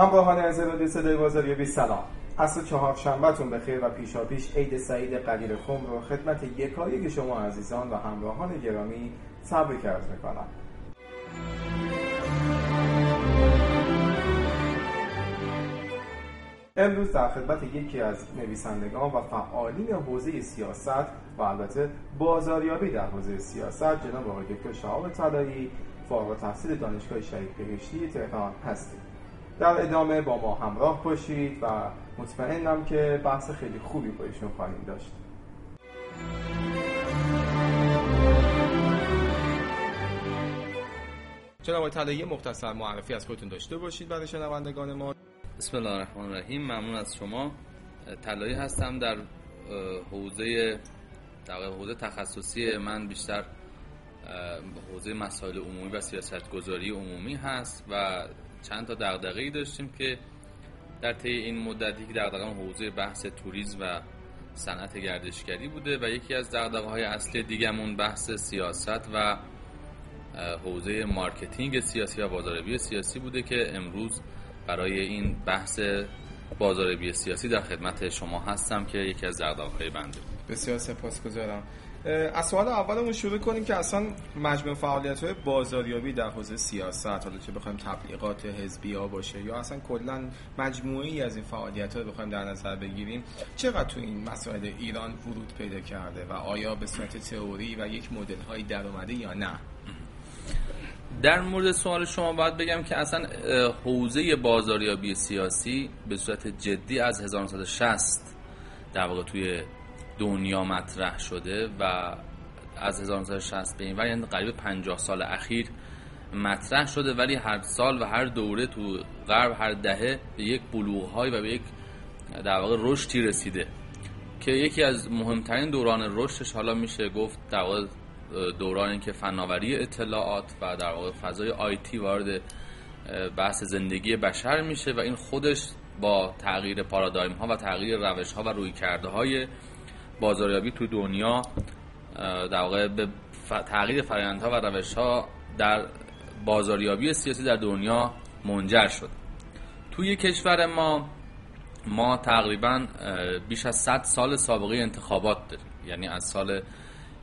همراهان رادیو صدای بازاریابی سلام. عصر چهار شنبهتون بخیر و پیشا پیش عید سعید قدیر خم رو خدمت یکایی که شما عزیزان و همراهان گرامی تبریک عرض می‌کنم. امروز در خدمت یکی از نویسندگان و فعالین حوزه سیاست و البته بازاریابی در حوزه سیاست جناب آقای دکتر شهاب طلایی فارغ التحصیل دانشگاه شهید بهشتی تهران هستید در ادامه با ما همراه باشید و مطمئنم که بحث خیلی خوبی با ایشون خواهیم داشت. جناب طلایی مختصر معرفی از خودتون داشته باشید برای شنوندگان ما. بسم الله الرحمن الرحیم. ممنون از شما. طلایی هستم در حوزه در حوزه تخصصی من بیشتر حوزه مسائل عمومی و سیاست گذاری عمومی هست و چند تا دغدغه‌ای داشتیم که در طی این مدتی که دغدغه حوزه بحث توریسم و صنعت گردشگری بوده و یکی از های اصلی دیگهمون بحث سیاست و حوزه marketing سیاسی و بازاریابی سیاسی بوده که امروز برای این بحث بازاریابی سیاسی در خدمت شما هستم که یکی از های بنده. بسیار سپاسگزارم. از سوال اولمون شروع کنیم که اصلا مجموع فعالیت های بازاریابی در حوزه سیاست حالا چه بخوایم تبلیغات حزبی ها باشه یا اصلا کلا مجموعی از این فعالیت ها بخوایم در نظر بگیریم چقدر تو این مسائل ایران ورود پیدا کرده و آیا به صورت تئوری و یک مدل هایی در اومده یا نه؟ در مورد سوال شما باید بگم که اصلا حوزه بازاریابی سیاسی به صورت جدی از 1960 در واقع توی دنیا مطرح شده و از 1960 به این ور یعنی قریب 50 سال اخیر مطرح شده ولی هر سال و هر دوره تو غرب هر دهه به یک بلوغ و به یک در واقع رشدی رسیده. که یکی از مهمترین دوران رشدش حالا میشه گفت در واقع دورانی که فناوری اطلاعات و در واقع فضای آیتی وارد بحث زندگی بشر میشه و این خودش با تغییر پارادایم ها و تغییر روش ها و روی های بازاریابی تو دنیا در واقع به تغییر فرآیندها و روش ها در بازاریابی سیاسی در دنیا منجر شد. توی کشور ما ما تقریبا بیش از 100 سال سابقه انتخابات داریم. یعنی از سال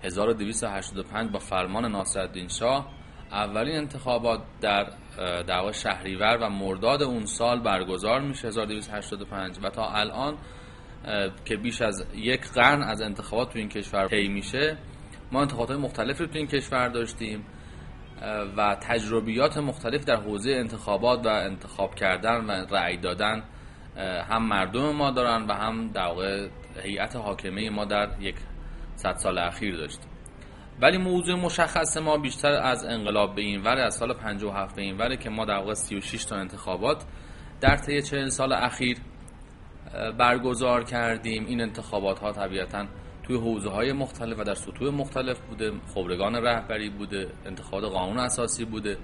1285 با فرمان ناصرالدین شاه اولین انتخابات در دعوا شهریور و مرداد اون سال برگزار میشه 1285 و تا الان که بیش از یک قرن از انتخابات تو این کشور طی میشه. ما انتخابات مختلفی تو این کشور داشتیم و تجربیات مختلف در حوزه انتخابات و انتخاب کردن و رأی دادن هم مردم ما دارن و هم در واقع هیئت حاکمه ما در یک صد سال اخیر داشتیم ولی موضوع مشخص ما بیشتر از انقلاب به این وره از سال 57 به این وره که ما در واقع 36 تا انتخابات در طی 40 سال اخیر برگزار کردیم. این انتخابات ها طبیعتا توی حوزه های مختلف و در سطوح مختلف بوده. خبرگان رهبری بوده انتخابات قانون اساسی بوده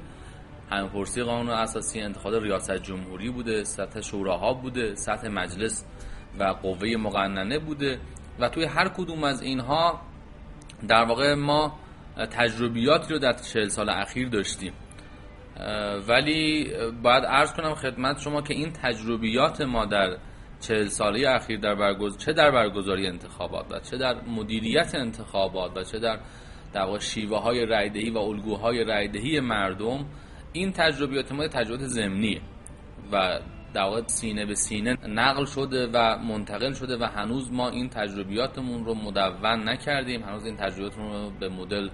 همپرسی قانون اساسی انتخابات ریاست جمهوری بوده سطح شوراها بوده سطح مجلس و قوه مقننه بوده. و توی هر کدوم از اینها در واقع ما تجربیاتی رو در چهل سال اخیر داشتیم. ولی باید عرض کنم خدمت شما که این تجربیات ما در چهل ساله اخیر در برگز... چه در برگزاری انتخابات و چه در مدیریت انتخابات و چه در در شیوه های رایدهی و الگوهای رایدهی مردم این تجربیات ما تجربیات زمینیه و در سینه به سینه نقل شده و منتقل شده و هنوز ما این تجربیاتمون رو مدون نکردیم. هنوز این تجربیاتمون رو به مدل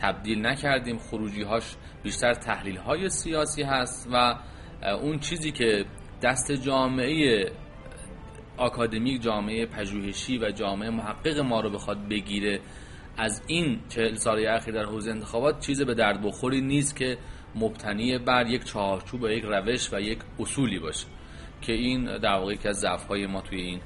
تبدیل نکردیم. خروجی هاش بیشتر تحلیل های سیاسی هست و اون چیزی که دست جامعه آکادمیک جامعه پژوهشی و جامعه محقق ما رو بخواد بگیره از این چهل سال اخیر در حوزه انتخابات چیز به درد بخوری نیست که مبتنی بر یک چهارچوب و یک روش و یک اصولی باشه که این در واقع یکی از ضعف ما توی این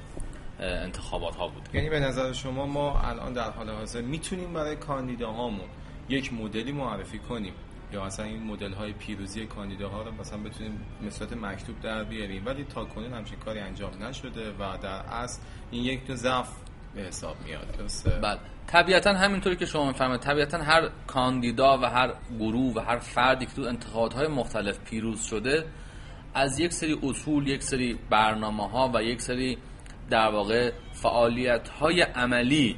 انتخابات ها بود یعنی به نظر شما ما الان در حال حاضر می‌تونیم برای کاندیداهامون یک مدلی معرفی کنیم؟ یا اصلا این مدل های پیروزی کاندیداها رو مثلا بتونیم مثبت مکتوب در بیاریم. ولی تا کنون همچین کاری انجام نشده و در اصل این یک تو ضعف به حساب میاد. درسته؟ بله. طبیعتا همینطوری که شما میفرمایید. طبیعتا هر کاندیدا و هر گروه و هر فردی که تو انتخابات مختلف پیروز شده از یک سری اصول یک سری برنامه ها و یک سری در واقع فعالیت های عملی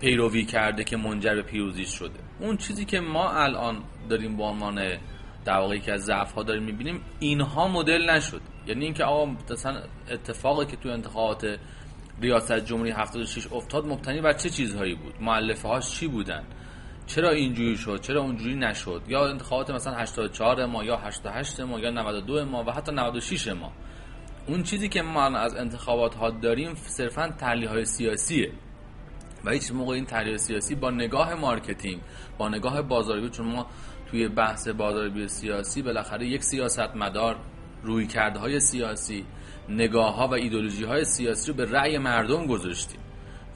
پیروی کرده که منجر به پیروزی شده. اون چیزی که ما الان داریم با عنوان در واقع که از ضعف ها داریم می‌بینیم اینها مدل نشد. یعنی اینکه آقا مثلا اتفاقی که تو انتخابات ریاست جمهوری 76 افتاد مبتنی بر چه چیزهایی بود؟ مؤلفه هاش چی بودن؟ چرا اینجوری شد؟ چرا اونجوری نشد؟ یا انتخابات مثلا 84 ما یا 88 ما یا 92 ما و حتی 96 ما. اون چیزی که ما از انتخابات ها داریم صرفا تحلیل های سیاسیه. و هیچ موقع این تحلیل سیاسی با نگاه marketing با نگاه بازاریابی چون ما توی بحث بازاریابی سیاسی بالاخره یک سیاست مدار رویکردهای سیاسی نگاه ها و ایدئولوژی های سیاسی رو به رأی مردم گذاشتیم.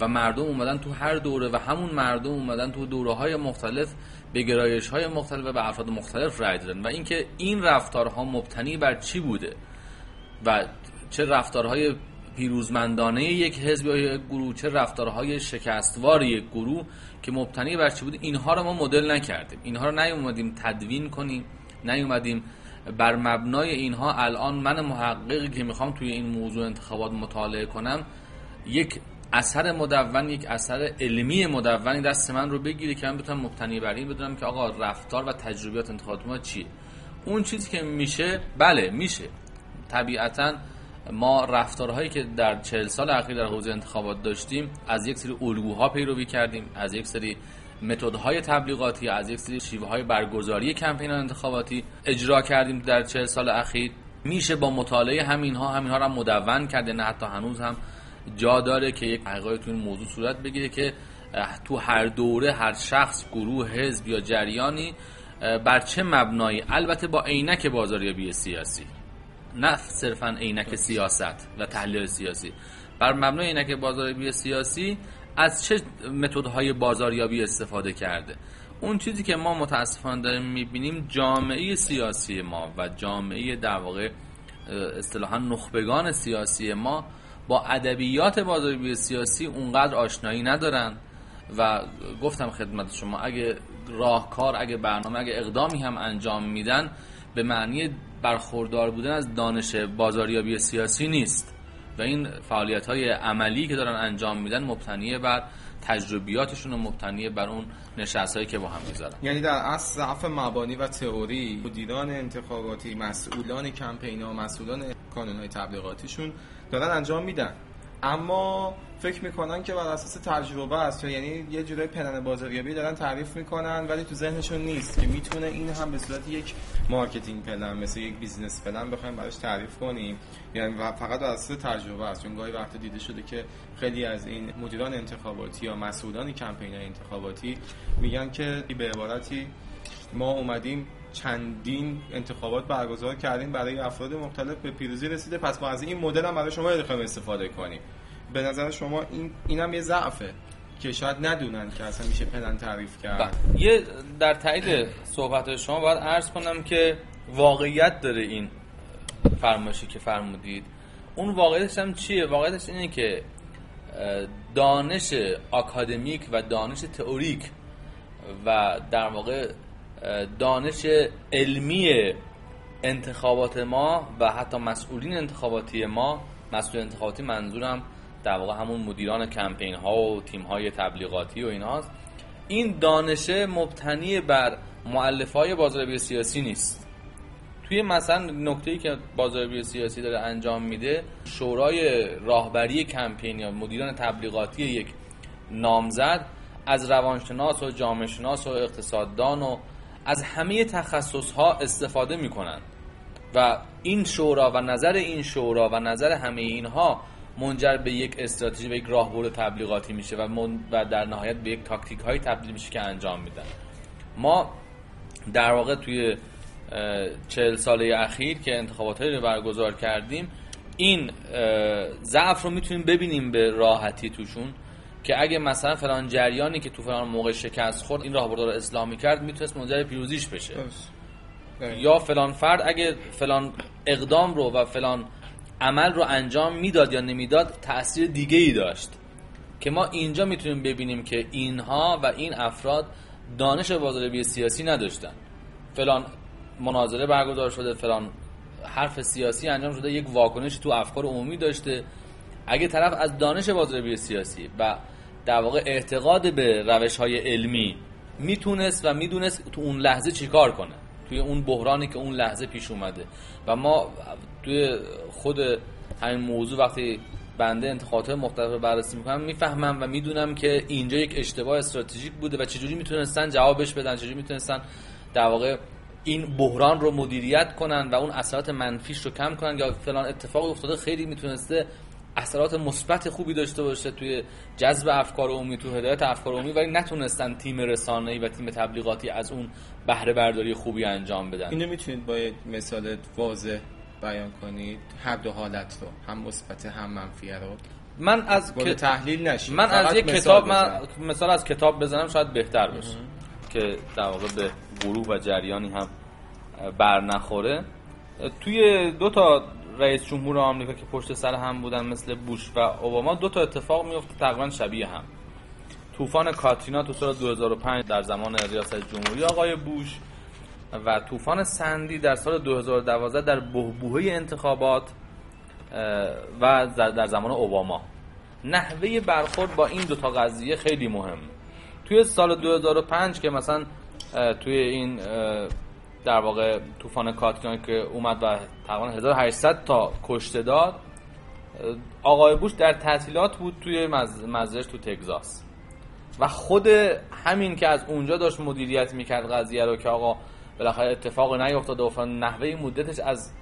و مردم اومدن تو هر دوره و همون مردم اومدن تو دوره های مختلف به گرایش های مختلف و به افراد مختلف رأی دادن. و اینکه این رفتارها مبتنی بر چی بوده و چه رفتارهای پیروزمندانه یک حزب یا یک گروه چه رفتارهای شکستوار یک گروه که مبتنی بر چی بود؟ اینها رو ما مدل نکردیم. اینها رو نیومدیم تدوین کنیم نیومدیم بر مبنای اینها الان من محققی که می‌خوام توی این موضوع انتخابات مطالعه کنم یک اثر مدون یک اثر علمی مدونی دست من رو بگیره که من بتونم مبتنی بر این بدونم که آقا رفتار و تجربیات انتخابات ما چیه. اون چیزی که میشه بله میشه. طبیعتا ما رفتارهایی که در چهل سال اخیر در حوزه انتخابات داشتیم از یک سری الگوها پیروی کردیم از یک سری متدهای تبلیغاتی از یک سری شیوه های برگزاری کمپین انتخاباتی اجرا کردیم در چهل سال اخیر. میشه با مطالعه همین ها همین ها را مدون کرده نه حتی هنوز هم جا داره که یک حقیقی تو این موضوع صورت بگیره که تو هر دوره هر شخص گروه حزب یا جریانی بر چه مبنایی؟ البته با عینک بازاریابی سیاسی. نه صرفا عینک سیاست و تحلیل سیاسی. بر مبنای عینک بازاریابی سیاسی از چه متدهای بازاریابی استفاده کرده؟ اون چیزی که ما متاسفانه داریم می‌بینیم جامعه سیاسی ما و جامعه در واقع اصطلاحا نخبگان سیاسی ما با ادبیات بازاریابی سیاسی اونقدر آشنایی ندارن و گفتم خدمت شما اگه راهکار اگه برنامه اگه اقدامی هم انجام میدن به معنی برخوردار بودن از دانش بازاریابی سیاسی نیست. و این فعالیت های عملی که دارن انجام میدن مبتنی بر تجربیاتشون و مبتنی بر اون نشست هایی که با هم می‌ذارن. یعنی در اصل ضعف مبانی و تئوری مدیران انتخاباتی مسئولان کمپین ها مسئولان کانون های تبلیغاتیشون دارن انجام میدن. اما فکر می‌کنن که بر اساس تجربه است. یعنی یه جورای پلن بازاریابی دارن تعریف می‌کنن ولی تو ذهنشون نیست که می‌تونه این هم به صورت یک marketing plan مثل یک business plan بخوایم براش تعریف کنیم. یعنی فقط بر اساس تجربه است. چون گاهی وقت دیده شده که خیلی از این مدیران انتخاباتی یا مسئولان کمپین انتخاباتی میگن که به عبارتی ما اومدیم چندین انتخابات برگزار کردیم برای افراد مختلف به پیروزی رسیده پس ما از این مدل هم برای شما استفاده کنیم. به نظر شما این اینم یه ضعفه که شاید ندونن که اصلا میشه پلن تعریف کرد. بله. یه در تایید صحبت شما باید عرض کنم که واقعیت داره این فرمایشی که فرمودید. اون واقعیتش هم چیه؟ واقعیتش اینه که دانش آکادمیک و دانش تئوریک و در واقع دانش علمی انتخابات ما و حتی مسئولین انتخاباتی ما مسئول انتخاباتی منظورم در واقع همون مدیران کمپین ها و تیم های تبلیغاتی و اینهاست این دانشه مبتنی بر معلف های بازاریابی سیاسی نیست. توی مثلا نکته ای که بازاریابی سیاسی داره انجام میده شورای راهبری کمپین یا مدیران تبلیغاتی یک نامزد از روانشناس و جامعه شناس و اقتصاددان و از همه تخصص ها استفاده می‌کنن. و این شورا و نظر این شورا و نظر همه اینها منجر به یک استراتژی و یک راهبر تبلیغاتی میشه و, و در نهایت به یک تاکتیک های تبدیل میشه که انجام میدن. ما در واقع توی چهل ساله اخیر که انتخابات رو برگزار کردیم این ضعف رو می‌تونیم ببینیم به راحتی توشون که اگه مثلا فلان جریانی که تو فلان موقع شکست خورد این راهبردار رو اسلامی کرد می‌تونست منجر پیروزیش بشه. یا فلان فرد اگه فلان اقدام رو و فلان عمل رو انجام می‌داد یا نمی‌داد تاثیر دیگه ای داشت. که ما اینجا می‌تونیم ببینیم که اینها و این افراد دانش بازاریابی سیاسی نداشتن. فلان مناظره برگزار شده فلان حرف سیاسی انجام شده یک واکنش تو افکار عمومی داشته. اگه طرف از دانش بازاریابی سیاسی و در واقع اعتقاد به روش های علمی می‌تونست و می‌دونست تو اون لحظه چیکار کنه توی اون بحرانی که اون لحظه پیش اومده. و ما توی خود همین موضوع وقتی بنده انتخابات مختلف رو بررسی می‌کنم می‌فهمم و می‌دونم که اینجا یک اشتباه استراتژیک بوده و چجوری می‌تونستن جوابش بدن چجوری می‌تونستن در واقع این بحران رو مدیریت کنن و اون اثرات منفیش رو کم کنن. یا فلان اتفاق افتاده خیلی می‌تونسته اثرات مثبت خوبی داشته باشه توی جذب افکار عمومی تو هدایت افکار عمومی ولی نتونستن تیم رسانه‌ای و تیم تبلیغاتی از اون بهره برداری خوبی انجام بدن. اینو می‌تونید با مثال واضح بیان کنید هر دو حالت رو هم مثبت هم منفی رو. من از که تحلیل نشید. من از یک کتاب من مثال از کتاب بزنم شاید بهتر باشه که در واقع به گروه و جریانی هم بر نخوره. توی دو تا رئیس جمهور آمریکا که پشت سر هم بودن مثل بوش و اوباما دو تا اتفاق میفته تقریبا شبیه هم. طوفان کاترینا تو سال 2005 در زمان ریاست جمهوری آقای بوش و طوفان سندی در سال 2012 در بهبوهه انتخابات و در زمان اوباما. نحوه برخورد با این دوتا قضیه خیلی مهم. توی سال 2005 که مثلا توی این در واقع طوفان کاترینا که اومد و تقریبا 1800 تا کشته داد آقای بوش در تعطیلات بود توی مزرش تو تگزاس. و خود همین که از اونجا داشت مدیریت می‌کرد قضیه رو که آقا بالاخره اتفاق نیفتاده و نحوه مدتش از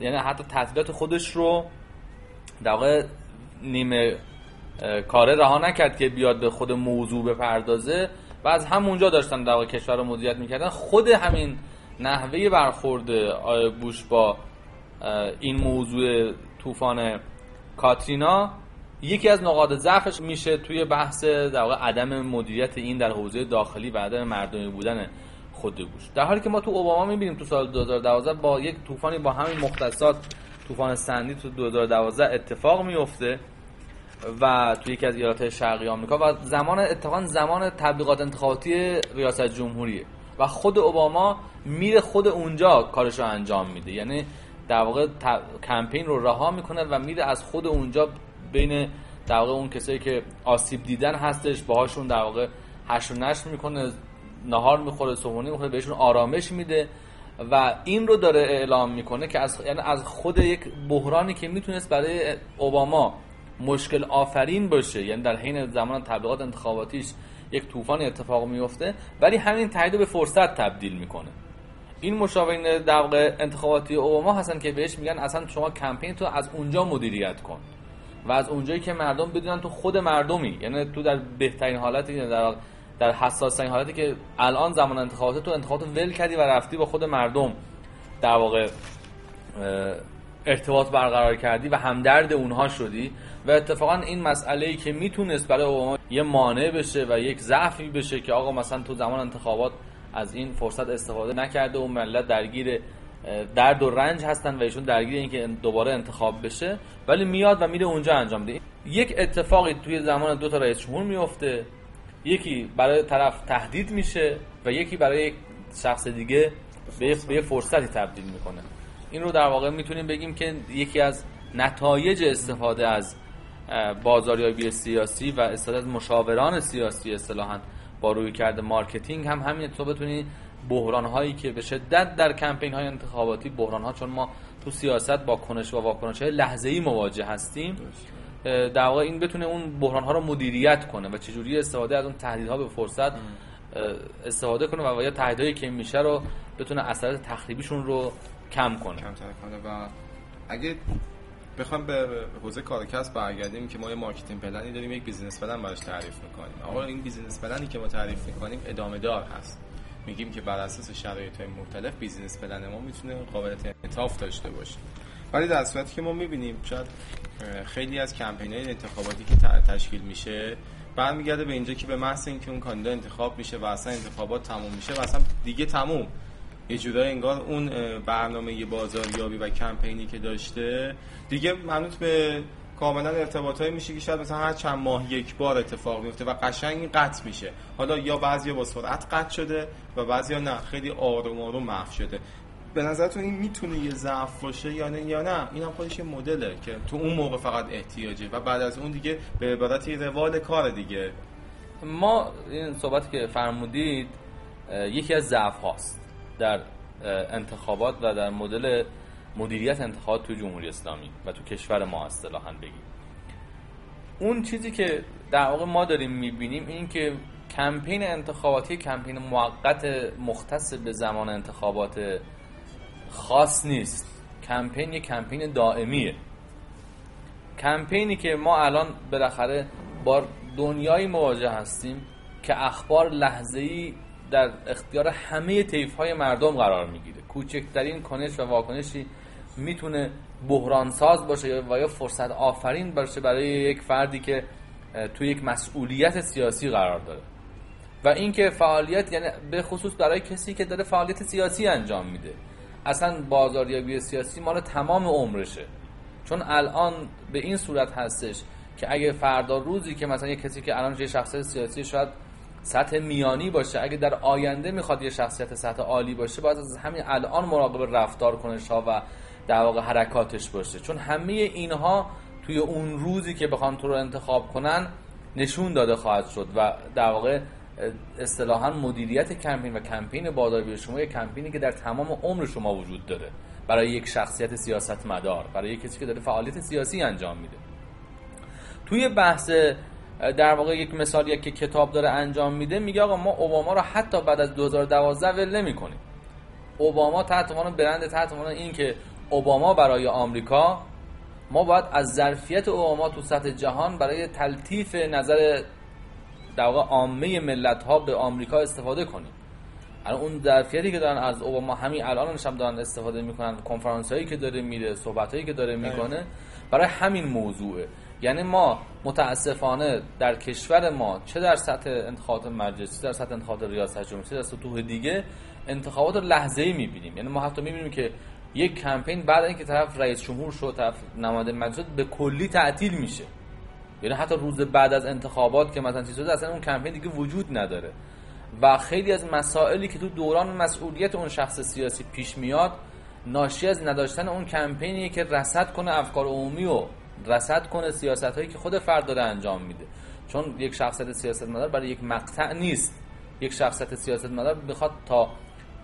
یعنی حتی تعطیلات خودش رو در واقع نیمه کاره رها نکرد که بیاد به خود موضوع بپردازه و از همونجا داشتن در واقع کشور رو مدیریت می‌کردن. خود همین نحوه برخورد بوش با این موضوع طوفان کاترینا یکی از نقاط ضعفش میشه توی بحث در واقع عدم مدیریت این در حوزه داخلی و عدم مردمی بودن خود بوش در حالی که ما تو اوباما می‌بینیم تو سال 2012 با یک طوفانی با همین مختصات طوفان سندی تو 2012 اتفاق میفته و توی یکی از ایالات شرقی آمریکا و زمان اتفاقا زمان تبلیغات انتخاباتی ریاست جمهوریه. و خود اوباما میره خود اونجا کارش رو انجام میده. یعنی در واقع کمپین رو رها می‌کنه و میره از خود اونجا بین در واقع اون کسایی که آسیب دیدن هستش باهاشون در واقع هش و می‌کنه. نهار می‌خوره صبحونه می‌خوره بهشون آرامش میده و این رو داره اعلام می‌کنه که از یعنی از خود یک بحرانی که می‌تونست برای اوباما مشکل آفرین باشه یعنی در حین زمان تبلیغات انتخاباتیش یک طوفان اتفاق میفته ولی همین تایید به فرصت تبدیل می‌کنه. این مشاورین در انتخاباتی اوباما هستن که بهش میگن اصلا شما کمپین تو از اونجا مدیریت کن و از اونجایی که مردم بدونن تو خود مردمی یعنی تو در بهترین حالتی در در حساس حالتی که الان زمان انتخابات تو انتخابات ول کردی و رفتی با خود مردم در واقع ارتباط برقرار کردی و همدرد اونها شدی و اتفاقا این مسئله ای که می‌تونست برای اوباما یه مانع بشه و یک ضعفی بشه که آقا مثلا تو زمان انتخابات از این فرصت استفاده نکرده و ملت درگیر درد و رنج هستن و ایشون درگیر اینکه دوباره انتخاب بشه ولی میاد و میره اونجا انجام ده یک اتفاقی توی زمان دو تا رئیس جمهور میفته یکی برای طرف تهدید میشه و یکی برای یک شخص دیگه به یه فرصتی تبدیل می‌کنه. این رو در واقع می‌تونیم بگیم که یکی از نتایج استفاده از بازاریابی سیاسی و استفاده از مشاوران سیاسی اصطلاحا با رویکرد marketing هم همین تو بتونی بحران هایی که به شدت در کمپین های انتخاباتی بحران ها چون ما تو سیاست با کنش و واکنش های لحظه ای مواجه هستیم در واقع این بتونه اون بحران ها رو مدیریت کنه و چجوری استفاده از اون تهدیدها به فرصت استفاده کنه و یا تهدیدهایی که میشه رو بتونه اثرات تخریبیشون رو کم کنه. کم کنه. و اگه بخوام به حوزه کارکسب برگردیم که ما یه marketing plan ی داریم یک business plan براش تعریف می‌کنیم. آقا این business plan ی که ما تعریف می‌کنیم ادامه دار هست. میگیم که بر اساس شرایط مختلف business plan ما می‌تونه قابلیت انعطاف داشته باشه. ولی در صورتی که ما می‌بینیم شاید خیلی از کمپین های انتخاباتی که تشکیل میشه برمیگرده به اینجا که به محض اینکه اون کاندیدا انتخاب میشه و اصلا انتخابات تموم میشه و اصلا دیگه تموم. یه جورایی انگار اون برنامه بازاریابی و کمپینی که داشته دیگه منوط به کاملا ارتباطایی میشه که شاید مثلا هر چند ماه یک بار اتفاق میفته و قشنگ قطع میشه. حالا یا بعضی با سرعت قطع شده و بعضی نه خیلی آروم آروم محو شده. به نظرتون این می‌تونه یه ضعف باشه یا نه یا نه؟ این هم خودش یه مدله که تو اون موقع فقط احتیاجه و بعد از اون دیگه به عبارت روال کار دیگه. ما این صحبتی که فرمودید یکی از ضعف هاست در انتخابات و در مدل مدیریت انتخابات تو جمهوری اسلامی و تو کشور ما اصطلاحا بگیم. اون چیزی که در واقع ما داریم می‌بینیم این که کمپین انتخاباتی کمپین موقت مختص به زمان انتخابات خاص نیست. کمپین یه کمپین دائمیه. کمپینی که ما الان بالاخره با دنیایی مواجه هستیم که اخبار لحظه‌ای در اختیار همه طیف های مردم قرار می‌گیره. کوچکترین کنش و واکنشی می‌تونه بحران ساز باشه و یا فرصت آفرین باشه برای یک فردی که توی یک مسئولیت سیاسی قرار داره. و اینکه فعالیت یعنی به خصوص برای کسی که داره فعالیت سیاسی انجام میده. اصلا بازاریابی سیاسی مال تمام عمرشه. چون الان به این صورت هستش که اگه فردا روزی که مثلا یه کسی که الان یه شخصیت سیاسی شاید سطح میانی باشه اگه در آینده می‌خواد یه شخصیت سطح عالی باشه باید از همین الان مراقب رفتار کنش ها و در واقع حرکاتش باشه. چون همه اینها توی اون روزی که بخوان تو رو انتخاب کنن نشون داده خواهد شد و در واقع اصطلاحا مدیریت کمپین و کمپین بازاریابی شما یک کمپینی که در تمام عمر شما وجود داره. برای یک شخصیت سیاست مدار برای کسی که داره فعالیت سیاسی انجام میده. توی بحث در واقع یک مثالی که کتاب داره انجام میده میگه آقا ما اوباما رو حتی بعد از 2012 ول نمی‌کنیم. اوباما تحت عنوان برند تحت عنوان این که اوباما برای آمریکا ما باید از ظرفیت اوباما تو سطح جهان برای تلطیف نظر در واقع عامه ملت ها به آمریکا استفاده کنیم. الان اون ظرفیتی که دارن از اوباما همین الان هم دارن استفاده می‌کنن کنفرانس هایی که داره میره صحبت هایی که داره می‌کنه برای همین موضوعه. یعنی ما متاسفانه در کشور ما چه در سطح انتخابات مجلسی در سطح انتخابات ریاست جمهوری چه در سطوح دیگه انتخابات لحظه‌ای ای می‌بینیم. یعنی ما حتی می‌بینیم که یک کمپین بعد اینکه طرف رئیس جمهور شد طرف نماینده مجلس به کلی تعطیل میشه. یعنی حتی روز بعد از انتخابات که مثلا چیز اصلا اون کمپین دیگه وجود نداره. و خیلی از مسائلی که تو دوران مسئولیت اون شخص سیاسی پیش میاد ناشی از نداشتن اون کمپینی که رصد کنه افکار عمومی و رصد کنه سیاست هایی که خود فرد داره انجام میده. چون یک شخصیت سیاست مدار برای یک مقطع نیست. یک شخصیت سیاست مدار بخواد تا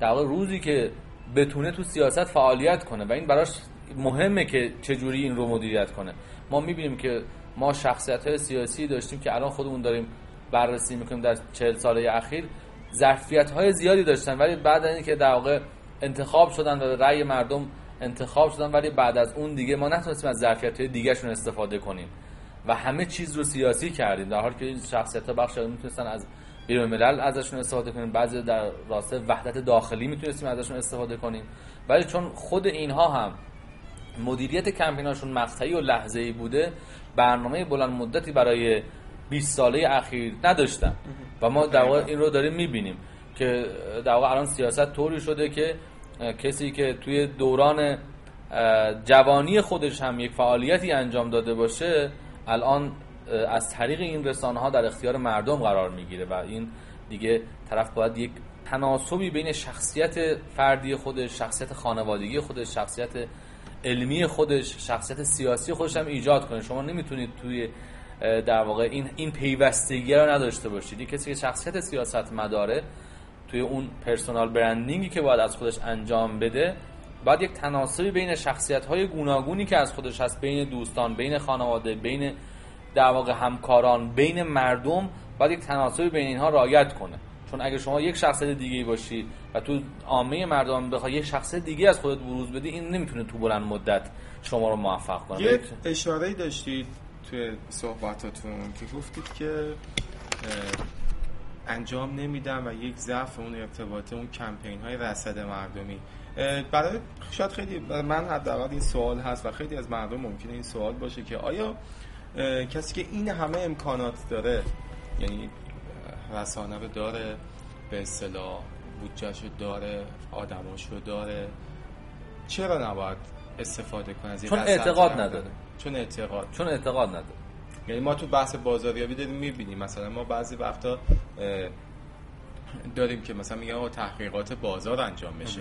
در روزی که بتونه تو سیاست فعالیت کنه. و این براش مهمه که چجوری این رو مدیریت کنه. ما می‌بینیم که ما شخصیت های سیاسی داشتیم که الان خودمون داریم بررسی می‌کنیم در چهل ساله اخیر ظرفیت های زیادی داشتن ولی بعد اینکه در واقع انتخاب شدن و رأی مردم انتخاب شدن ولی بعد از اون دیگه ما نتونستیم از ظرفیت های دیگه استفاده کنیم و همه چیز رو سیاسی کردیم در حالی که این شخصیت ها بخش می‌تونستن از بیرون ملل ازشون استفاده کنیم بعضی در راسته وحدت داخلی می‌تونستیم ازشون استفاده کنیم. ولی چون خود اینها هم مدیریت کمپیناشون مقطعی و لحظه ای بوده برنامه بلند مدتی برای 20 ساله اخیر نداشتن و ما در واقع این رو داریم می‌بینیم که در واقع الان سیاست طوری شده که کسی که توی دوران جوانی خودش هم یک فعالیتی انجام داده باشه الان از طریق این رسانه ها در اختیار مردم قرار می‌گیره و این دیگه طرف باید یک تناسبی بین شخصیت فردی خودش شخصیت خانوادگی خودش شخصیت علمی خودش شخصیت سیاسی خودش هم ایجاد کنه. شما نمی‌تونید توی در واقع این این پیوستگی رو نداشته باشید. کسی که شخصیت سیاست مداره توی اون پرسونال برندینگی که باید از خودش انجام بده باید یک تناسبی بین شخصیت های گوناگونی که از خودش هست بین دوستان بین خانواده بین در واقع همکاران بین مردم باید یک تناسبی بین اینها رعایت کنه. چون اگه شما یک شخصیت دیگه باشی و تو عامه مردم بخوای یک شخصیت دیگه از خودت بروز بدی این نمی‌تونه تو بلند مدت شما رو موفق کنه. یک اشاره داشتید توی صحبتاتون که گفتید که انجام نمیدم و یک ضعف اون ارتباطه اون کمپین های رصد مردمی برای شاید خیلی من حداقل این سوال هست و خیلی از مردم ممکنه این سوال باشه که آیا کسی که این همه امکانات داره یعنی رسانه رو داره به اصطلاح بودجهشو داره آدماشو داره. چرا نباید استفاده کنه از چون اعتقاد نداره. چون اعتقاد. چون اعتقاد نداره. یعنی ما تو بحث بازاریابی داریم می‌بینیم. مثلا ما بعضی وقتا داریم که مثلا میگه تحقیقات بازار انجام میشه.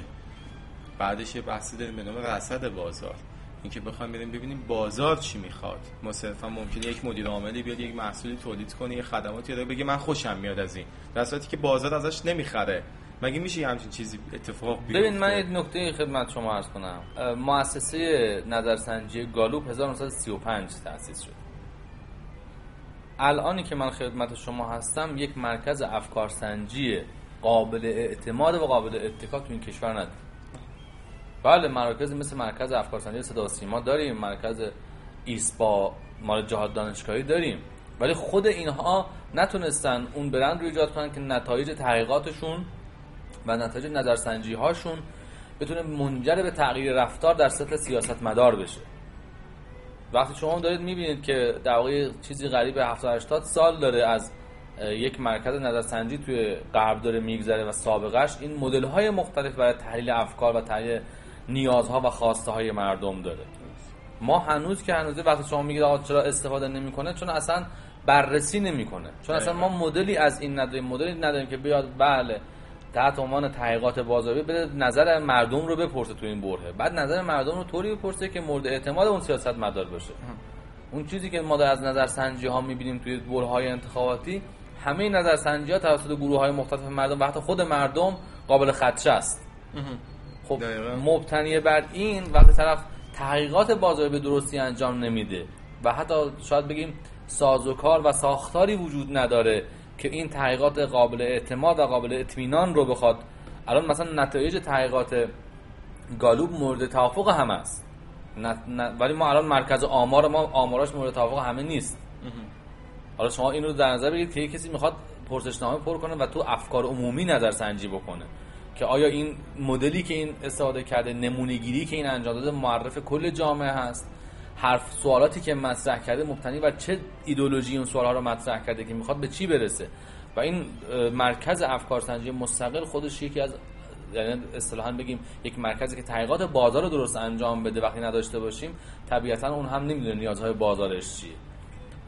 بعدش یه بحثی داریم به نام رصد بازار. اینکه بخوایم بریم ببینیم بازار چی می‌خواد. ما صرفا ممکنه یک مدیر عاملی بیاد یک محصولی تولید کنه یه خدماتی داره بگه. من خوشم میاد از این. در صورتی که بازار ازش نمی‌خره. مگه میشه همچین چیزی اتفاق بیفته؟ ببین من یک نکته خدمت شما عرض کنم. مؤسسه نظرسنجی گالوپ 1935 تأسیس شد. الانی که من خدمت شما هستم یک مرکز افکارسنجی قابل اعتماد و قابل اتکا تو این کشور نداریم بله مراکز مثل مرکز افکارسنجی صدا سیما داریم مرکز ایسپا مال جهاد دانشگاهی داریم. ولی خود اینها نتونستن اون برند رو ایجاد کنن که نتایج تحقیقاتشون و نتایج نظرسنجی هاشون بتونه منجر به تغییر رفتار در سطح سیاست مدار بشه. وقتی شما دارید می‌بینید که در واقع چیزی قریب 70 80 سال داره از یک مرکز نظرسنجی توی غرب داره میگذره و سابقش این مدل های مختلف برای تحلیل افکار و تحلیل نیازها و خواسته های مردم داره. ما هنوز که هنوز وقتی شما میگید آقا چرا استفاده نمی‌کنه چون اصلا بررسی نمی‌کنه. چون اصلا ما مدلی از این نداریم مدلی نداریم که بیاد بله تحت عنوان تحقیقات بازاری بده نظر مردم رو بپرسه تو این بره بعد نظر مردم رو طوری بپرسه که مورد اعتماد اون سیاست مدار باشه اون چیزی که ما در از نظر سنجی ها می‌بینیم توی بره های انتخاباتی همه نظر سنجی ها توسط گروه های مختلف مردم وقتی خود مردم قابل خدشه است. خب مبتنی بر این وقتی طرف تحقیقات بازاری به درستی انجام نمیده و حتی شاید بگیم سازوکار و ساختاری وجود نداره که این تحقیقات قابل اعتماد و قابل اطمینان رو بخواد. الان مثلا نتایج تحقیقات گالوب مورد توافق همه است. ولی ما الان مرکز آمار ما آماراش مورد توافق همه نیست. حالا شما این رو در نظر بگیرید که کسی می‌خواد پرسشنامه پر کنه و تو افکار عمومی نظر سنجی بکنه. که آیا این مدلی که این استفاده کرده نمونه گیری که این انجام داده معرف کل جامعه هست؟ حرف سوالاتی که مطرح کرده مبتنی بر چه ایدولوژی اون سوالها رو مطرح کرده که می‌خواد به چی برسه؟ و این مرکز افکار سنجی مستقل خودش یکی از یعنی اصطلاحا بگیم یک مرکزی که تحقیقات بازار رو درست انجام بده وقتی نداشته باشیم طبیعتا اون هم نمی‌دونه نیازهای بازارش چیه.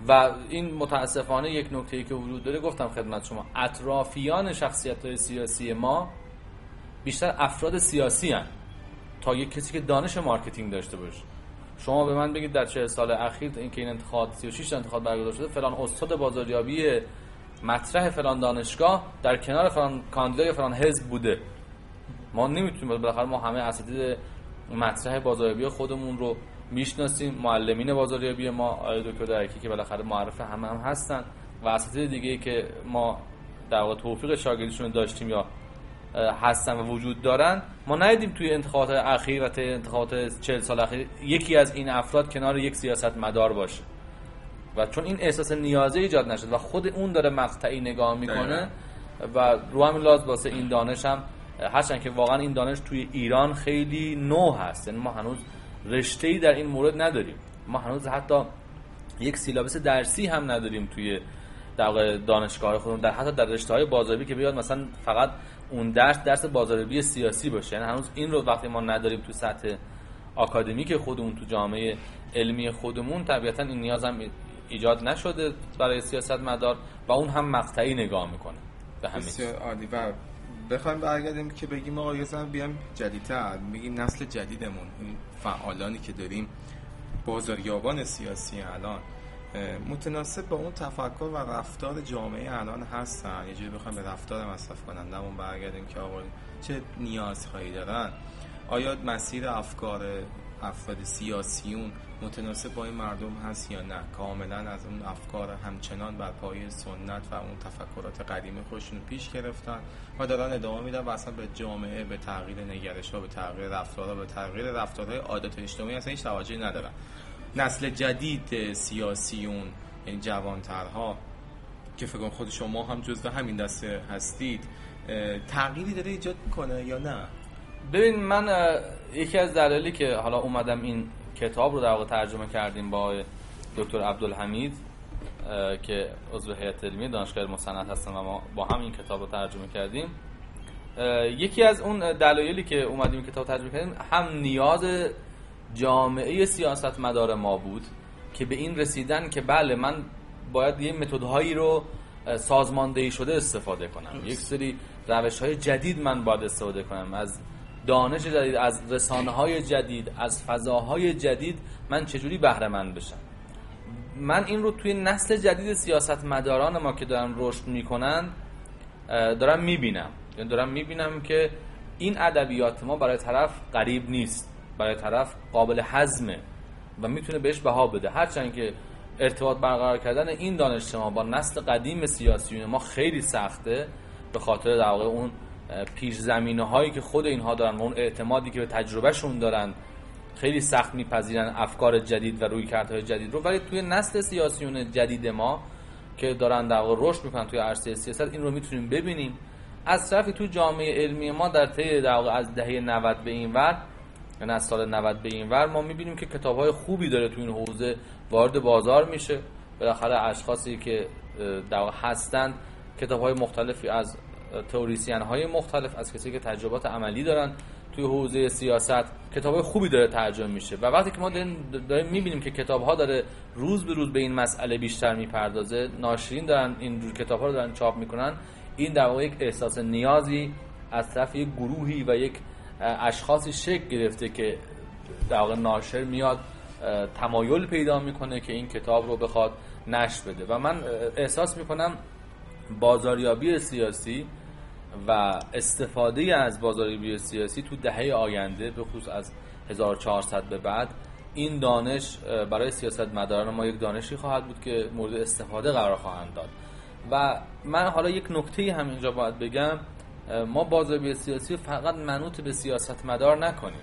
و این متاسفانه یک نکته ای که وجود داره گفتم خدمت شما اطرافیان شخصیت های سیاسی ما بیشتر افراد سیاسی‌ان. تا یک کسی که دانش marketing داشته باشه. شما به من بگید در چه سال اخیر این که این انتخابات 36 انتخابات برگزار شده فلان استاد بازاریابی مطرح فلان دانشگاه در کنار فلان کاندیدا یا فلان حزب بوده. ما نمی‌تونیم بالاخره ما همه اساتید مطرح بازاریابی خودمون رو می‌شناسیم. معلمین بازاریابی ما آقای دکتر درکی که بالاخره معرف همه هم هستن. و اساتید دیگه که ما در واقع توفیق شاگردیشون داشتیم یا هستن و وجود دارن. ما ندیدیم توی انتخابات اخیر و انتخابات 40 سال اخیر یکی از این افراد کنار یک سیاست مدار باشه. و چون این احساس نیازه ایجاد نشد و خود اون داره مقطعی نگاه می‌کنه و رو همین لاز واسه این دانش هم هرچند که واقعا این دانش توی ایران خیلی نو هست. یعنی ما هنوز رشته در این مورد نداریم. ما هنوز حتی یک سیلابس درسی هم نداریم توی در دانشگاه خودمون در حتی در رشته های بازاری که بیاد مثلا فقط اون درس درس بازاریابی سیاسی باشه. یعنی هنوز این رو وقتی ما نداریم تو سطح آکادمیک خودمون تو جامعه علمی خودمون طبیعتا این نیاز هم ایجاد نشده برای سیاست مدار و اون هم مقطعی نگاه می‌کنه. به همین بسیار و بخوایم برگردیم که بگیم آقا یه بیام جدیدتر. بگیم نسل جدیدمون. این فعالانی که داریم بازاریابان سیاسی الان. متناسب با اون تفکر و رفتار جامعه الان هستن. یه جوری بخوایم به رفتار مصرف کنندمون برگردیم که آقا چه نیازهایی دارن. آیا مسیر افکار افراد سیاسیون متناسب با این مردم هست یا نه؟ کاملا از اون افکار همچنان بر پایه سنت و اون تفکرات قدیمی خودشون پیش گرفتن و دارن ادامه میدن و اصلا به جامعه به تغییر نگرش ها به تغییر رفتارها به تغییر رفتارهای عادت اجتماعی اصلا هیچ توجهی ندارن. نسل جدید سیاسیون یعنی جوانترها که فکر خود شما هم جزو همین دسته هستید تغییری داره ایجاد می‌کنه یا نه؟ ببین من یکی از دلایلی که حالا اومدم این کتاب رو در واقع ترجمه کردیم با دکتر عبدالحمید که عضو هیئت علمی دانشگاه مصنعت هستن و ما با هم این کتاب رو ترجمه کردیم. یکی از اون دلایلی که اومدیم کتاب ترجمه کردیم هم نیاز جامعه سیاست مدار ما بود که به این رسیدن که بله من باید یه متدهایی رو سازماندهی شده استفاده کنم. یک سری روش های جدید من باید استفاده کنم. از دانش جدید از رسانه های جدید از فضاهای جدید من چجوری بهره مند بشم؟ من این رو توی نسل جدید سیاست مداران ما که دارن رشد می‌کنن دارم می‌بینم. یعنی دارم می‌بینم که این ادبیات ما برای طرف قریب نیست. برای طرف قابل حزمه و می‌تونه بهش بها بده. هرچند که ارتباط برقرار کردن این دانش ما با نسل قدیم سیاسیون ما خیلی سخته به خاطر در واقع اون پیش زمینه هایی که خود اینها دارن و اون اعتمادی که به تجربهشون دارن خیلی سخت میپذیرن افکار جدید و رویکردهای جدید رو. ولی توی نسل سیاسیون جدید ما که دارن در واقع رشد می‌کنن توی عرصه سیاست این رو می‌تونیم ببینیم. از طرفی توی جامعه علمی ما در طی در از دهه 90 به این ور یعنی از سال 90 به این ور ما می‌بینیم که کتاب های خوبی داره توی این حوزه وارد بازار میشه. بالاخره اشخاصی که در هستند کتاب های مختلفی از تئوریسین های مختلف از کسی که تجربات عملی دارن توی حوزه سیاست کتاب خوبی داره ترجمه میشه. و وقتی که ما داریم, می‌بینیم که کتاب ها داره روز به روز به این مسئله بیشتر می‌پردازه ناشرین دارن این جور کتاب ها رو دارن چاپ می‌کنن این در واقع یک احساس نیازی از طرف یک گروهی و یک اشخاصی شکل گرفته که در واقع ناشر میاد تمایل پیدا می‌کنه که این کتاب رو بخواد نشر بده. و من احساس می‌کنم بازاریابی سیاسی و استفاده از بازاریابی سیاسی تو دهه آینده به خصوص از 1400 به بعد این دانش برای سیاست مداران ما یک دانشی خواهد بود که مورد استفاده قرار خواهند داد. و من حالا یک نکته هم اینجا باید بگم. ما بازاریابی سیاسی فقط منوط به سیاست مدار نکنیم.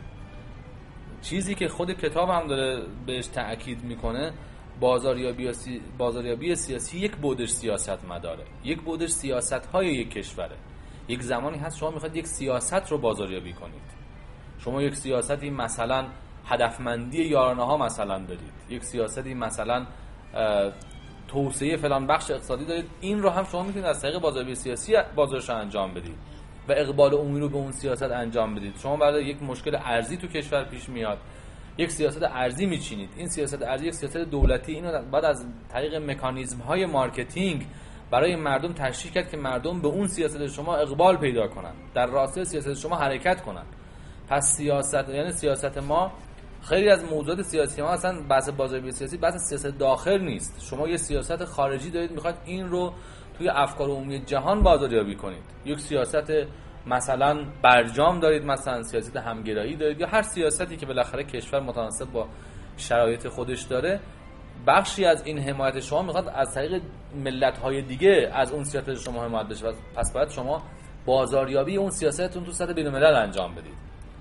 چیزی که خود کتاب هم داره بهش تاکید می‌کنه بازاریابی, بازاریابی سیاسی یک بودش سیاست مداره یک بودش سیاست های یک کشوره. یک زمانی هست شما می‌خواید یک سیاست رو بازاریابی کنید. شما یک سیاستی مثلا هدفمندی یارانه ها مثلا دارید. یک سیاستی مثلا توسعه فلان بخش اقتصادی دارید. این رو هم شما می‌تونید از طریق بازاریابی سیاسی بازارش انجام بدید. و اقبال عمومی رو به اون سیاست انجام بدید. شما برای یک مشکل ارزی تو کشور پیش میاد. یک سیاست ارزی میچینید. این سیاست ارزی یک سیاست دولتی. اینو بعد از طریق مکانیزم های marketing برای مردم تشریح کرد که مردم به اون سیاست شما اقبال پیدا کنند در راستای سیاست شما حرکت کنند پس سیاست یعنی سیاست ما خیلی از موضوعات سیاسی ما اصلا بحث بازاریابی سیاسی بحث سیاست داخل نیست. شما یه سیاست خارجی دارید می‌خواد این رو توی افکار عمومی جهان بازاریابی کنید. یک سیاست مثلا برجام دارید مثلا سیاست همگرایی دارید یا هر سیاستی که بالاخره کشور متناسب با شرایط خودش داره بخشی از این حمایت شما می‌خواد از طریق ملت های دیگه از اون سیاست شما حمایت بشه. پس باید شما بازاریابی اون سیاستتون تو سطح بین الملل انجام بدید.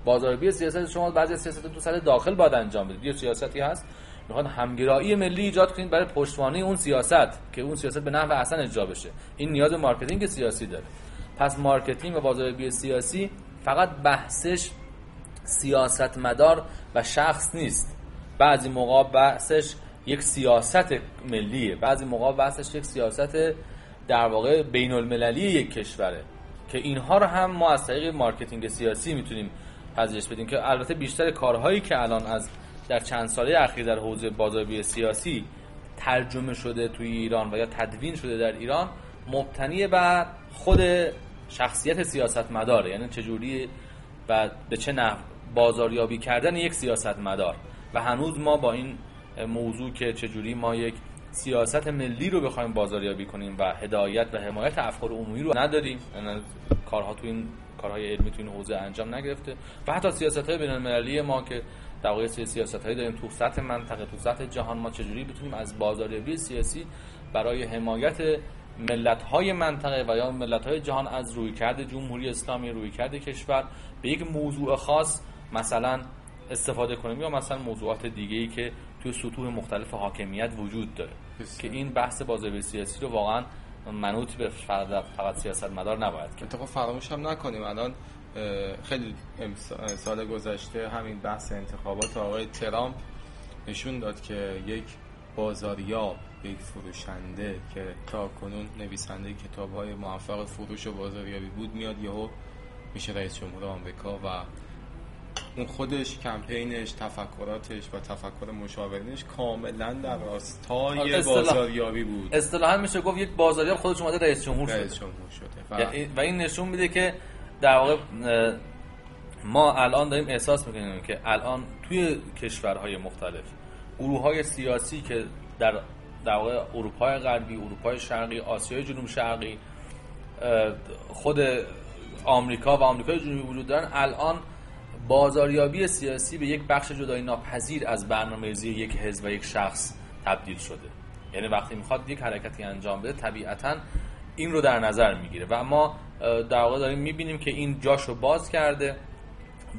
بازاریابی سیاست شما بعضی سیاستتون تو سطح داخل باید انجام بدید. یه سیاستی هست می‌خواد همگرایی ملی ایجاد کنید برای پشتوانه اون سیاست که اون سیاست به نحو احسن اجرا بشه. این نیاز marketing سیاسی داره. پس marketing و بازاریابی سیاسی فقط بحثش سیاست مدار و شخص نیست. بعضی موقع بحثش یک سیاست ملیه. بعضی موقع بحثش یک سیاست در واقع بین المللی یک کشوره. که اینها رو هم ما از طریق marketing سیاسی می‌تونیم پذیرش بدیم. که البته بیشتر کارهایی که الان از در چند ساله اخیر در حوزه بازاریابی سیاسی ترجمه شده توی ایران و یا تدوین شده در ایران مبتنی بر خود شخصیت سیاست مداره یعنی چجوری و به چه نحو بازاریابی کردن یک سیاست مدار و هنوز ما با این موضوع که چجوری ما یک سیاست ملی رو بخوایم بازاریابی کنیم و هدایت و حمایت افکار عمومی رو نداریم یعنی کارها تو این کارهای علمی تو این حوزه انجام نگرفته. و حتی سیاست های ما که در واقع سیاست هایی داریم تو سطح منطقه تو سطح جهان. ما چجوری بتونیم از بازاریابی سیاسی برای حمایت ملت های منطقه و یا ملت های جهان از رویکرد جمهوری اسلامی رویکرد کشور به یک موضوع خاص مثلا استفاده کنیم یا مثلا موضوعات دیگه ای که توی سطوح مختلف حاکمیت وجود داره. که این بحث بازاریابی سیاسی رو واقعا منوط به فقط سیاست مدار نباید که اتفاق فراموش هم نکنیم. الان خیلی سال گذشته همین بحث انتخابات آقای ترامپ نشون داد که یک بازاریاب یک فروشنده که تا کنون نویسنده کتاب های موفق فروش و بازاریابی بود میاد یهو میشه رئیس جمهور آمریکا و اون خودش کمپینش تفکراتش و تفکر مشاورینش کاملا در راستای بازاریابی بود. اصطلاحا میشه گفت یک بازاریاب خودش اومده رئیس جمهور رئیس جمهور شده. و... و این نشون میده که در واقع ما الان داریم احساس می‌کنیم که الان توی کشورهای مختلف گروه های سیاسی که در در واقع اروپای غربی اروپای شرقی آسیای جنوب شرقی خود آمریکا و آمریکای جنوبی وجود دارن الان بازاریابی سیاسی به یک بخش جدایی ناپذیر از برنامه‌ریزی یک حزب و یک شخص تبدیل شده. یعنی وقتی می‌خواد یک حرکتی انجام بده طبیعتا این رو در نظر می‌گیره. و ما در واقع داریم می‌بینیم که این جاشو باز کرده.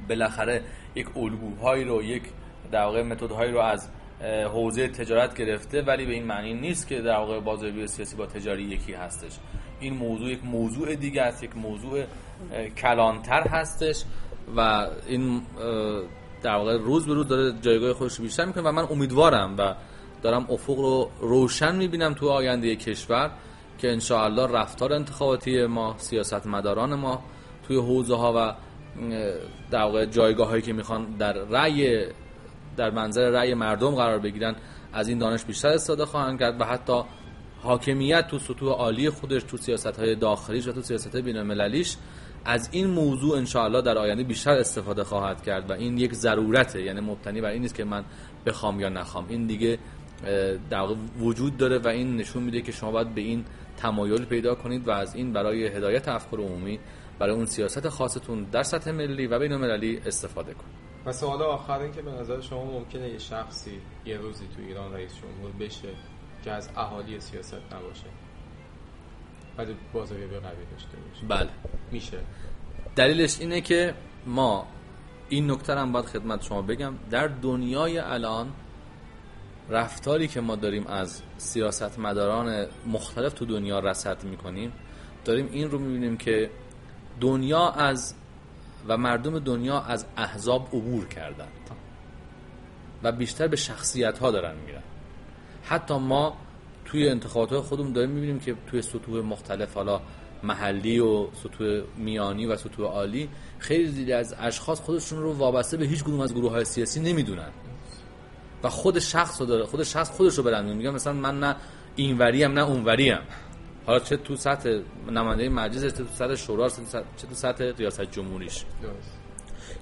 بالاخره یک الگوهایی رو یک در واقع متدهایی رو از حوزه تجارت گرفته ولی به این معنی نیست که در واقع بازاریابی سیاسی با تجاری یکی هستش. این موضوع یک موضوع دیگه است یک موضوع کلانتر هستش و این در واقع روز به روز داره جایگاه خودش رو بیشتر می‌کنه و من امیدوارم و دارم افق رو روشن می‌بینم تو آینده کشور. که انشاءالله رفتار انتخاباتی ما سیاست مداران ما توی حوزه ها و در واقع جایگاه هایی که می‌خوان در رأی در منظر رأی مردم قرار بگیرن از این دانش بیشتر استفاده خواهند کرد و حتی حاکمیت تو سطوح عالی خودش تو سیاست های داخلیش و تو سیاست های بین المللیش از این موضوع انشاءالله در آینده بیشتر استفاده خواهد کرد و این یک ضرورته. یعنی مبتنی بر این نیست که من بخوام یا نخوام. این دیگه در وجود داره و این نشون میده که شما باید به این تمایل پیدا کنید و از این برای هدایت افکار عمومی برای اون سیاست خاصتون در سطح ملی و بین المللی استفاده کنید. و سوال آخر این که به نظر شما ممکنه یه شخصی یه روزی تو ایران رئیس جمهور بشه که از اهالی سیاست نباشه؟ بعد بازاریابی قوی داشته باشه. بله. میشه. دلیلش اینه که ما این نکته هم باید خدمت شما بگم. در دنیای الان رفتاری که ما داریم از سیاست مداران مختلف تو دنیا رصد می‌کنیم داریم این رو می‌بینیم که دنیا از و مردم دنیا از احزاب عبور کردن و بیشتر به شخصیت ها دارن میرن حتی ما توی انتخابات خودمون داریم می‌بینیم که توی سطوح مختلف حالا محلی و سطوح میانی و سطوح عالی خیلی زیادی از اشخاص خودشون رو وابسته به هیچ کدوم از گروه های سیاسی نمی‌دونن. و خود شخص رو داره خود شخص خودش رو برند میگم مثلا من نه اینوری هم نه اونوری هم حالا چه تو سطح نماینده مجلس چه تو سطح شورا چه تو سطح ریاست جمهوریش.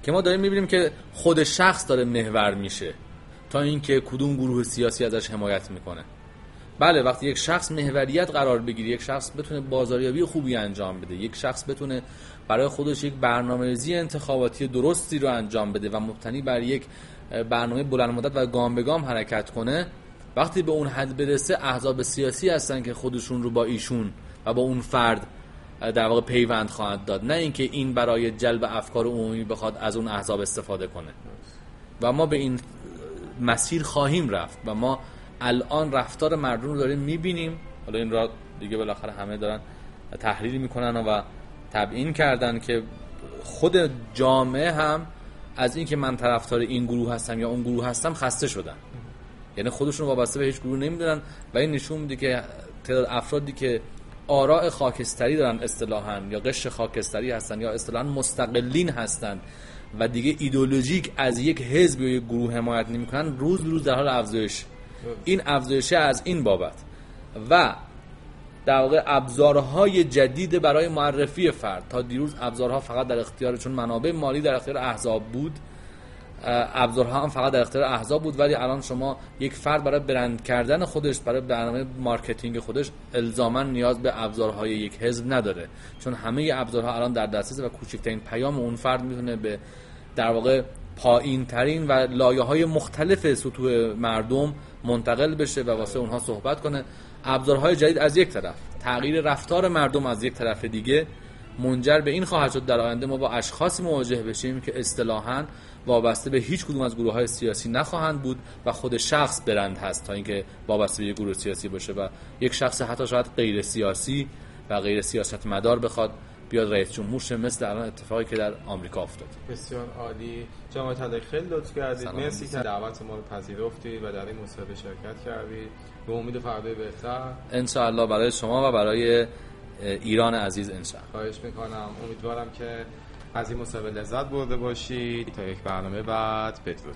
که ما داریم می‌بینیم که خود شخص داره محور میشه تا اینکه کدوم گروه سیاسی ازش حمایت می‌کنه. بله وقتی یک شخص محوریت قرار بگیره یک شخص بتونه بازاریابی خوبی انجام بده یک شخص بتونه برای خودش یک برنامه‌ریزی انتخاباتی درستی رو انجام بده و مبتنی بر یک برنامه بلند مدت و گام به گام حرکت کنه وقتی به اون حد برسه احزاب سیاسی هستن که خودشون رو با ایشون و با اون فرد در واقع پیوند خواهد داد. نه اینکه این برای جلب افکار عمومی بخواد از اون احزاب استفاده کنه. و ما به این مسیر خواهیم رفت و ما الان رفتار مردم رو داریم می‌بینیم. حالا این را دیگه بالاخره همه دارن تحلیل می‌کنن و تبیین کردن که خود جامعه هم از اینکه من طرفدار این گروه هستم یا اون گروه هستم خسته شدن. یعنی خودشون وابسته به هیچ گروه نمی‌دونن و این نشون میده که تعداد افرادی که آراء خاکستری دارن اصطلاحا یا قش خاکستری هستن یا اصطلاحا مستقلین هستن و دیگه ایدئولوژیک از یک حزب یا یک گروه حمایت نمی‌کنن روز روز در حال افزایش. این افزایش از این بابت. و در واقع ابزارهای جدید برای معرفی فرد. تا دیروز ابزارها فقط در اختیار چون منابع مالی در اختیار احزاب بود ابزارها هم فقط در اختیار احزاب بود ولی الان شما یک فرد برای برند کردن خودش برای برنامه marketing خودش الزاما نیاز به ابزارهای یک حزب نداره. چون همه ابزارها الان در دسترس و کوچکترین پیام اون فرد می‌تونه به در واقع پایین ترین و لایه های مختلف سطوح مردم منتقل بشه و واسه اونها صحبت کنه. ابزارهای جدید از یک طرف تغییر رفتار مردم از یک طرف دیگه منجر به این خواهد شد در آینده ما با اشخاصی مواجه بشیم که اصطلاحا وابسته به هیچ کدوم از گروه های سیاسی نخواهند بود و خود شخص برند هست تا اینکه وابسته به یک گروه سیاسی باشه و یک شخص حتی شاید غیر سیاسی و غیر سیاست مدار بخواد بیاد رئیس جمهور شه مثل الان اتفاقی که در آمریکا افتاد. بسیار عالی. جناب طلایی خیلی لطف کردید. مرسی که دعوت ما رو پذیرفتید و در این مصاحبه شرکت کردید. به امید فردای بهتر. انشاءالله برای شما و برای ایران عزیز انشاءالله. خواهش می‌کنم. امیدوارم که از این مسابقه لذت برده باشید. تا یک برنامه بعد. بدرود.